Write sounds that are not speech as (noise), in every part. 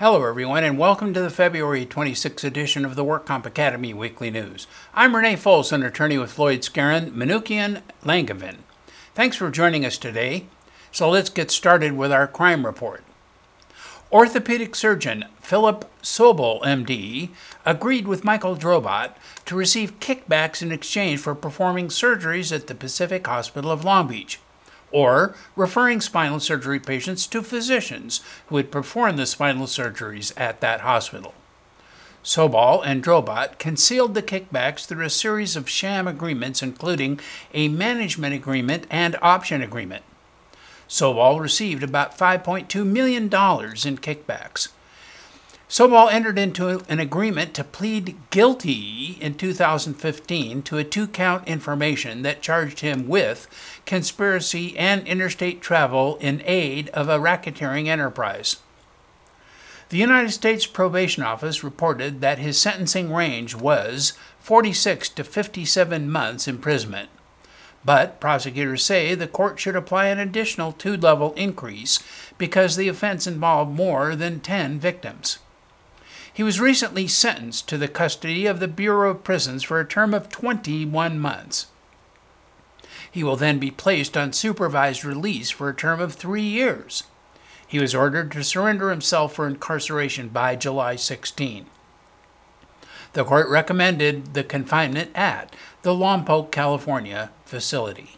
Hello, everyone, and welcome to the February 26th edition of the WorkComp Academy Weekly News. I'm Renee Folsom, attorney with Floyd Skeren, Manukian, Langevin. Thanks for joining us today. So let's get started with our crime report. Orthopedic surgeon Philip Sobol, MD, agreed with Michael Drobot to receive kickbacks in exchange for performing surgeries at the Pacific Hospital of Long Beach or referring spinal surgery patients to physicians who had performed the spinal surgeries at that hospital. Sobol and Drobot concealed the kickbacks through a series of sham agreements, including a management agreement and option agreement. Sobol received about $5.2 million in kickbacks. Sobol entered into an agreement to plead guilty in 2015 to a two count information that charged him with conspiracy and interstate travel in aid of a racketeering enterprise. The United States Probation Office reported that his sentencing range was 46 to 57 months imprisonment. But prosecutors say the court should apply an additional two level increase because the offense involved more than 10 victims. He was recently sentenced to the custody of the Bureau of Prisons for a term of 21 months. He will then be placed on supervised release for a term of three years. He was ordered to surrender himself for incarceration by July 16. The court recommended the confinement at the Lompoc, California facility.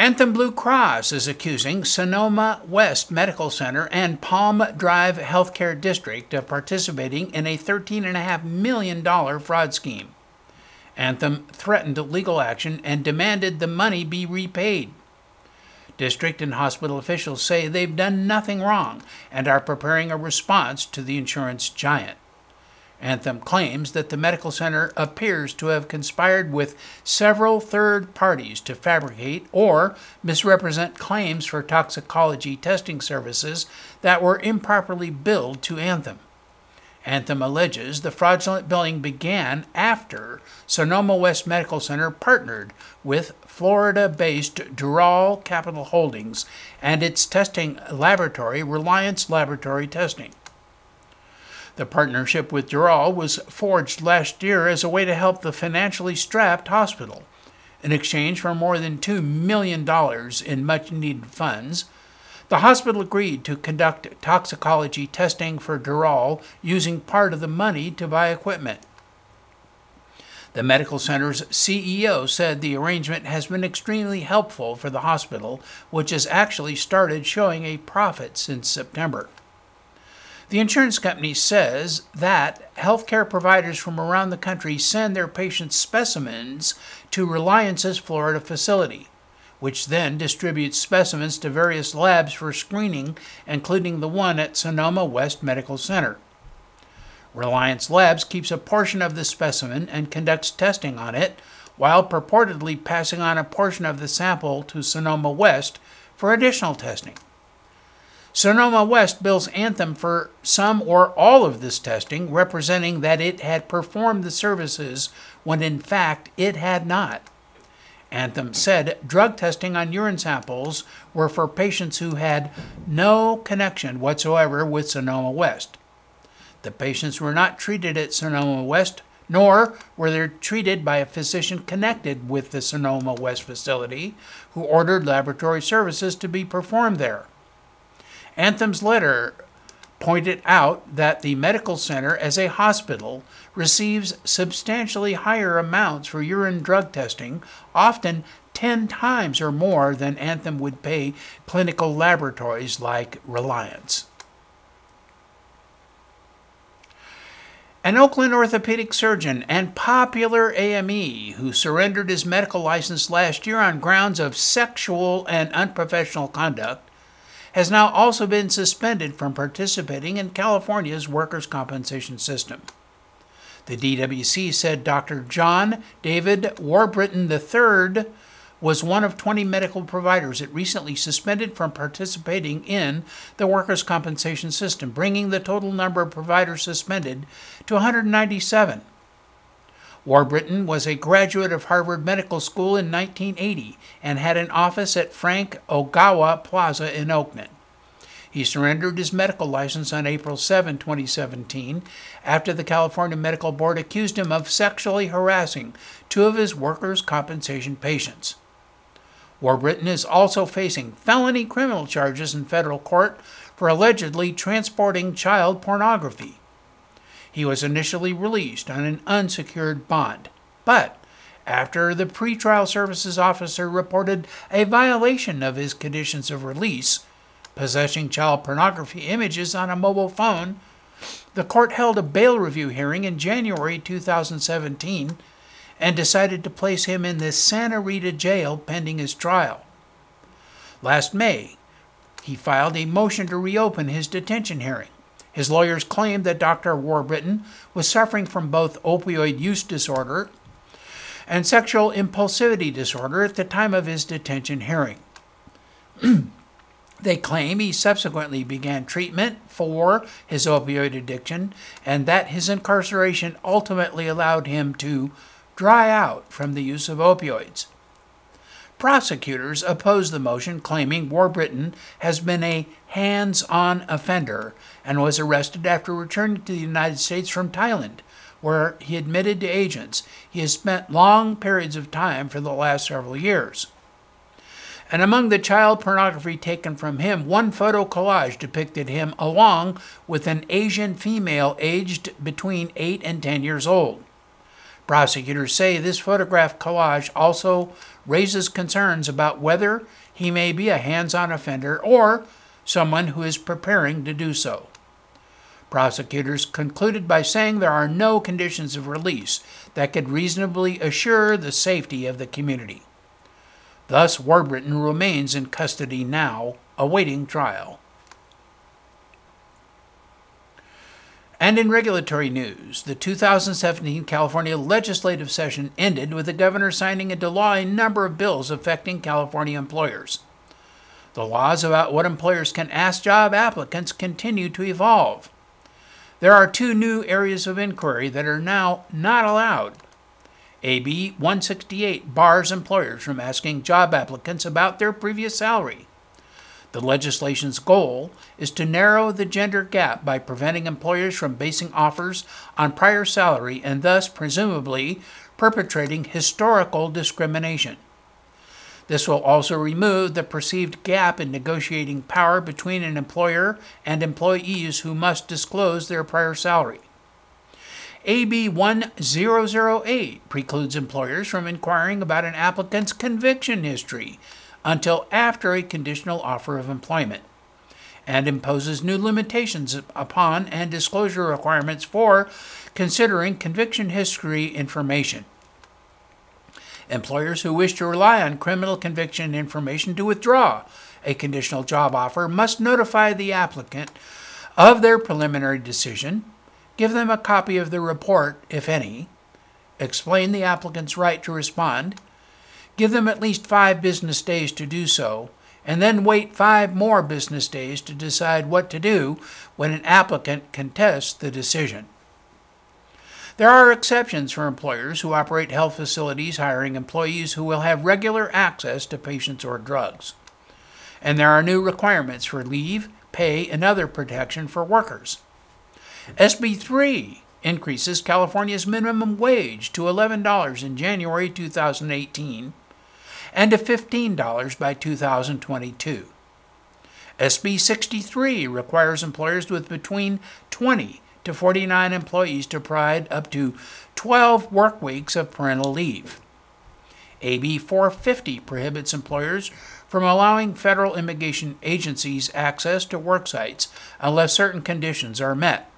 Anthem Blue Cross is accusing Sonoma West Medical Center and Palm Drive Healthcare District of participating in a $13.5 million fraud scheme. Anthem threatened legal action and demanded the money be repaid. District and hospital officials say they've done nothing wrong and are preparing a response to the insurance giant. Anthem claims that the medical center appears to have conspired with several third parties to fabricate or misrepresent claims for toxicology testing services that were improperly billed to Anthem. Anthem alleges the fraudulent billing began after Sonoma West Medical Center partnered with Florida based Durall Capital Holdings and its testing laboratory, Reliance Laboratory Testing. The partnership with Durall was forged last year as a way to help the financially strapped hospital. In exchange for more than $2 million in much needed funds, the hospital agreed to conduct toxicology testing for Durall using part of the money to buy equipment. The medical center's CEO said the arrangement has been extremely helpful for the hospital, which has actually started showing a profit since September. The insurance company says that healthcare providers from around the country send their patients specimens to Reliance's Florida facility, which then distributes specimens to various labs for screening, including the one at Sonoma West Medical Center. Reliance Labs keeps a portion of the specimen and conducts testing on it, while purportedly passing on a portion of the sample to Sonoma West for additional testing. Sonoma West bills Anthem for some or all of this testing, representing that it had performed the services when in fact it had not. Anthem said drug testing on urine samples were for patients who had no connection whatsoever with Sonoma West. The patients were not treated at Sonoma West, nor were they treated by a physician connected with the Sonoma West facility who ordered laboratory services to be performed there. Anthem's letter pointed out that the medical center, as a hospital, receives substantially higher amounts for urine drug testing, often 10 times or more than Anthem would pay clinical laboratories like Reliance. An Oakland orthopedic surgeon and popular AME who surrendered his medical license last year on grounds of sexual and unprofessional conduct has now also been suspended from participating in California's workers' compensation system. The DWC said Dr. John David Warbritton III was one of 20 medical providers it recently suspended from participating in the workers' compensation system, bringing the total number of providers suspended to 197. Warbritton was a graduate of Harvard Medical School in 1980 and had an office at Frank Ogawa Plaza in Oakland. He surrendered his medical license on April 7, 2017, after the California Medical Board accused him of sexually harassing two of his workers' compensation patients. Warburton is also facing felony criminal charges in federal court for allegedly transporting child pornography. He was initially released on an unsecured bond, but after the pretrial services officer reported a violation of his conditions of release, possessing child pornography images on a mobile phone, the court held a bail review hearing in January 2017 and decided to place him in the Santa Rita jail pending his trial. Last May, he filed a motion to reopen his detention hearing. His lawyers claimed that Dr. Warburton was suffering from both opioid use disorder and sexual impulsivity disorder at the time of his detention hearing. (clears throat) they claim he subsequently began treatment for his opioid addiction and that his incarceration ultimately allowed him to dry out from the use of opioids. Prosecutors oppose the motion, claiming Warburton has been a hands on offender and was arrested after returning to the United States from Thailand, where he admitted to agents he has spent long periods of time for the last several years. And among the child pornography taken from him, one photo collage depicted him along with an Asian female aged between 8 and 10 years old. Prosecutors say this photograph collage also raises concerns about whether he may be a hands on offender or someone who is preparing to do so. Prosecutors concluded by saying there are no conditions of release that could reasonably assure the safety of the community. Thus, Warburton remains in custody now, awaiting trial. And in regulatory news, the 2017 California legislative session ended with the governor signing into law a number of bills affecting California employers. The laws about what employers can ask job applicants continue to evolve. There are two new areas of inquiry that are now not allowed. AB 168 bars employers from asking job applicants about their previous salary. The legislation's goal is to narrow the gender gap by preventing employers from basing offers on prior salary and thus, presumably, perpetrating historical discrimination. This will also remove the perceived gap in negotiating power between an employer and employees who must disclose their prior salary. AB 1008 precludes employers from inquiring about an applicant's conviction history until after a conditional offer of employment, and imposes new limitations upon and disclosure requirements for considering conviction history information. Employers who wish to rely on criminal conviction information to withdraw a conditional job offer must notify the applicant of their preliminary decision, give them a copy of the report, if any, explain the applicant's right to respond, Give them at least five business days to do so, and then wait five more business days to decide what to do when an applicant contests the decision. There are exceptions for employers who operate health facilities hiring employees who will have regular access to patients or drugs. And there are new requirements for leave, pay, and other protection for workers. SB 3 increases California's minimum wage to $11 in January 2018 and to $15 by 2022. SB 63 requires employers with between 20 to 49 employees to provide up to 12 work weeks of parental leave. AB 450 prohibits employers from allowing federal immigration agencies access to work sites unless certain conditions are met.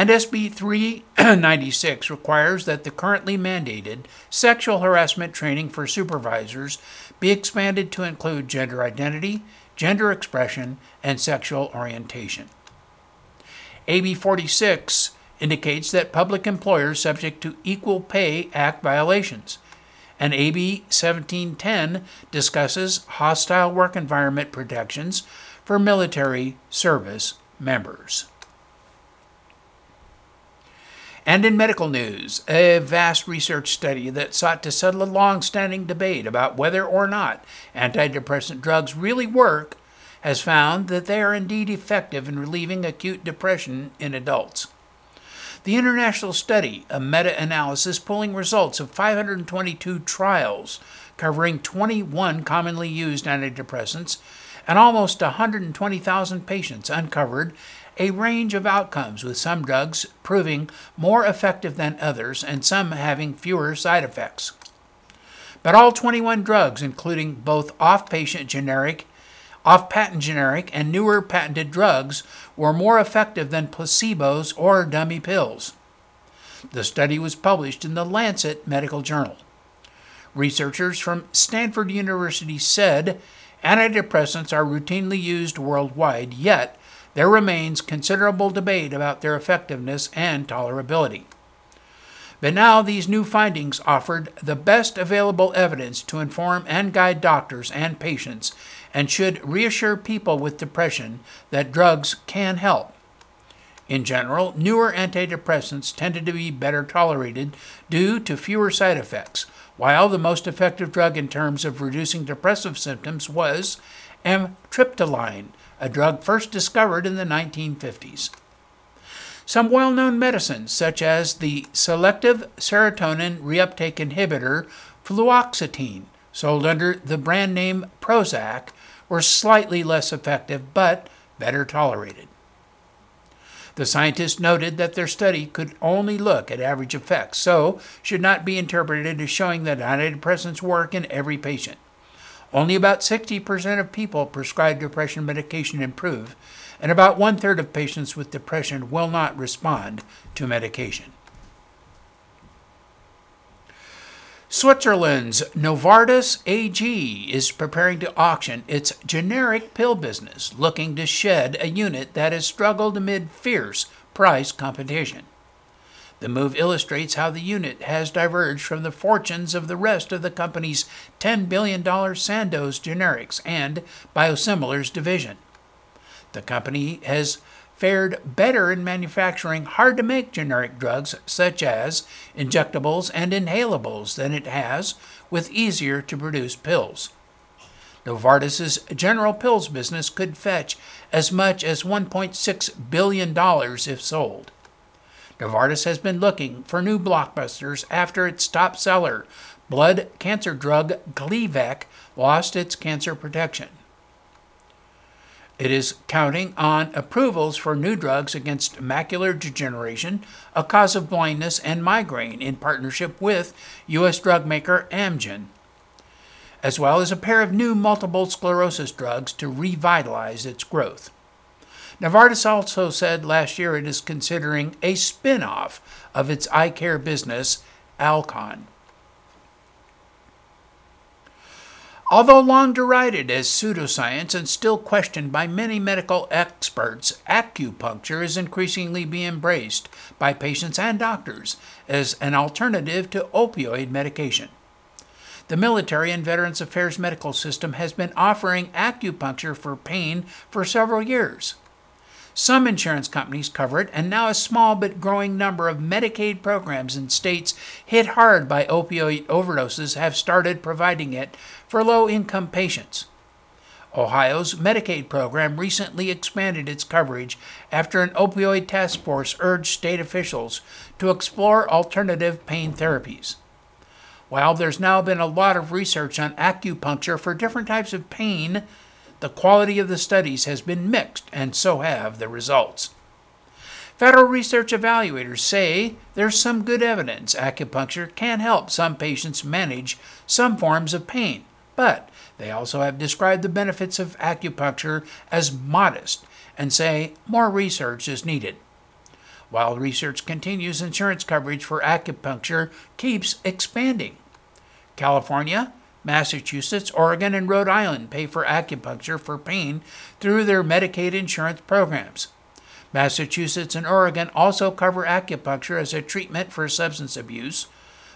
And SB 396 requires that the currently mandated sexual harassment training for supervisors be expanded to include gender identity, gender expression, and sexual orientation. AB 46 indicates that public employers subject to Equal Pay Act violations. And AB 1710 discusses hostile work environment protections for military service members. And in medical news, a vast research study that sought to settle a long standing debate about whether or not antidepressant drugs really work has found that they are indeed effective in relieving acute depression in adults. The international study, a meta analysis pulling results of 522 trials covering 21 commonly used antidepressants and almost 120,000 patients, uncovered a range of outcomes, with some drugs proving more effective than others and some having fewer side effects. But all 21 drugs, including both off patient generic off patent generic and newer patented drugs were more effective than placebos or dummy pills. The study was published in the Lancet Medical Journal. Researchers from Stanford University said antidepressants are routinely used worldwide, yet there remains considerable debate about their effectiveness and tolerability. But now these new findings offered the best available evidence to inform and guide doctors and patients and should reassure people with depression that drugs can help. In general, newer antidepressants tended to be better tolerated due to fewer side effects, while the most effective drug in terms of reducing depressive symptoms was amitriptyline, a drug first discovered in the 1950s. Some well known medicines, such as the selective serotonin reuptake inhibitor fluoxetine, sold under the brand name Prozac, were slightly less effective but better tolerated. The scientists noted that their study could only look at average effects, so should not be interpreted as showing that antidepressants work in every patient. Only about 60% of people prescribed depression medication improve, and about one third of patients with depression will not respond to medication. Switzerland's Novartis AG is preparing to auction its generic pill business, looking to shed a unit that has struggled amid fierce price competition. The move illustrates how the unit has diverged from the fortunes of the rest of the company's $10 billion Sandoz generics and biosimilars division. The company has fared better in manufacturing hard to make generic drugs such as injectables and inhalables than it has with easier to produce pills. Novartis's general pills business could fetch as much as $1.6 billion if sold. Novartis has been looking for new blockbusters after its top seller, blood cancer drug Gleevec, lost its cancer protection. It is counting on approvals for new drugs against macular degeneration, a cause of blindness, and migraine in partnership with U.S. drug maker Amgen, as well as a pair of new multiple sclerosis drugs to revitalize its growth. Novartis also said last year it is considering a spin off of its eye care business, Alcon. Although long derided as pseudoscience and still questioned by many medical experts, acupuncture is increasingly being embraced by patients and doctors as an alternative to opioid medication. The Military and Veterans Affairs medical system has been offering acupuncture for pain for several years. Some insurance companies cover it, and now a small but growing number of Medicaid programs in states hit hard by opioid overdoses have started providing it for low income patients. Ohio's Medicaid program recently expanded its coverage after an opioid task force urged state officials to explore alternative pain therapies. While there's now been a lot of research on acupuncture for different types of pain, the quality of the studies has been mixed, and so have the results. Federal research evaluators say there's some good evidence acupuncture can help some patients manage some forms of pain, but they also have described the benefits of acupuncture as modest and say more research is needed. While research continues, insurance coverage for acupuncture keeps expanding. California Massachusetts, Oregon, and Rhode Island pay for acupuncture for pain through their Medicaid insurance programs. Massachusetts and Oregon also cover acupuncture as a treatment for substance abuse,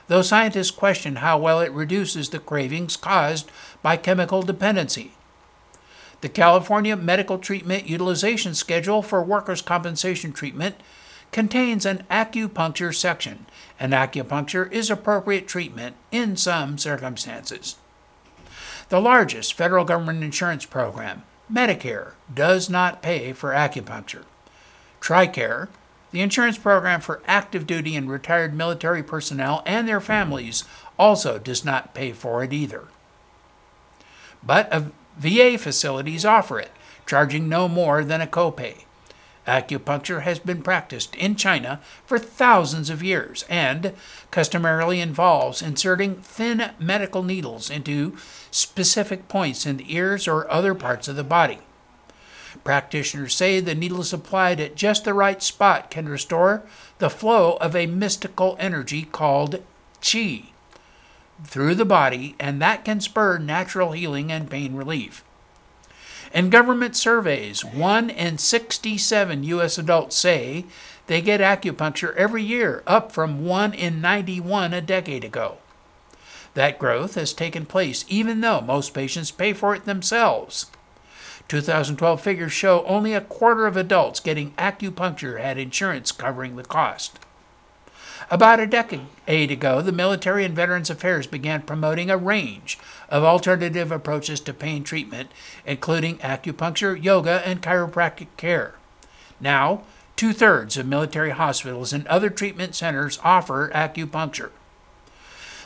though scientists question how well it reduces the cravings caused by chemical dependency. The California Medical Treatment Utilization Schedule for Workers' Compensation Treatment contains an acupuncture section, and acupuncture is appropriate treatment in some circumstances. The largest federal government insurance program, Medicare does not pay for acupuncture. TRICARE, the insurance program for active duty and retired military personnel and their families, also does not pay for it either. But VA facilities offer it, charging no more than a copay. Acupuncture has been practiced in China for thousands of years and customarily involves inserting thin medical needles into specific points in the ears or other parts of the body. Practitioners say the needles applied at just the right spot can restore the flow of a mystical energy called qi through the body, and that can spur natural healing and pain relief. In government surveys, 1 in 67 U.S. adults say they get acupuncture every year, up from 1 in 91 a decade ago. That growth has taken place even though most patients pay for it themselves. 2012 figures show only a quarter of adults getting acupuncture had insurance covering the cost. About a decade ago, the Military and Veterans Affairs began promoting a range of alternative approaches to pain treatment, including acupuncture, yoga, and chiropractic care. Now, two thirds of military hospitals and other treatment centers offer acupuncture.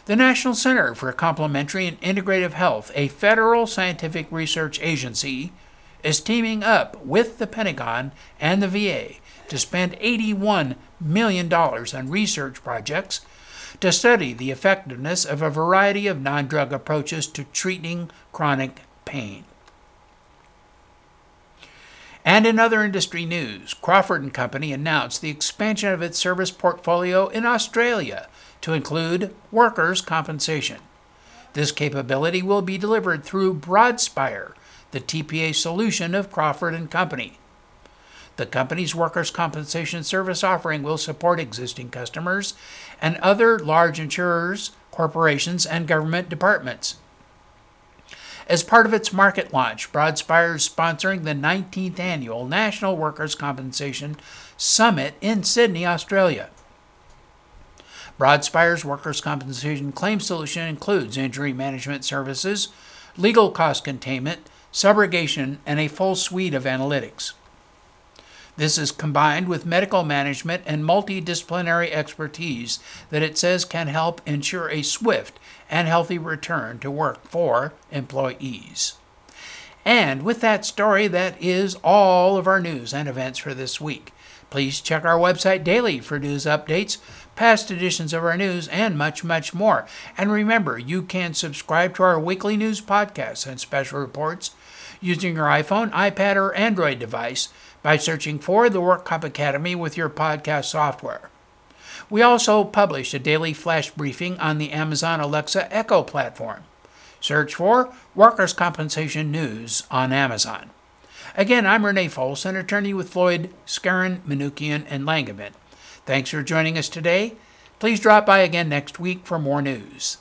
The National Center for Complementary and Integrative Health, a federal scientific research agency, is teaming up with the Pentagon and the VA to spend $81 million on research projects to study the effectiveness of a variety of non drug approaches to treating chronic pain. And in other industry news, Crawford and Company announced the expansion of its service portfolio in Australia to include workers' compensation. This capability will be delivered through Broadspire, the TPA solution of Crawford and Company. The company's workers' compensation service offering will support existing customers and other large insurers, corporations, and government departments. As part of its market launch, Broadspire is sponsoring the 19th annual National Workers' Compensation Summit in Sydney, Australia. Broadspire's workers' compensation claim solution includes injury management services, legal cost containment, subrogation, and a full suite of analytics. This is combined with medical management and multidisciplinary expertise that it says can help ensure a swift and healthy return to work for employees. And with that story, that is all of our news and events for this week. Please check our website daily for news updates, past editions of our news, and much, much more. And remember, you can subscribe to our weekly news podcasts and special reports using your iPhone, iPad, or Android device by searching for the WorkComp Academy with your podcast software. We also publish a daily flash briefing on the Amazon Alexa Echo platform. Search for Workers' Compensation News on Amazon. Again, I'm Renee Folsom, attorney with Floyd, Skeren, Manukian, and Langevin. Thanks for joining us today. Please drop by again next week for more news.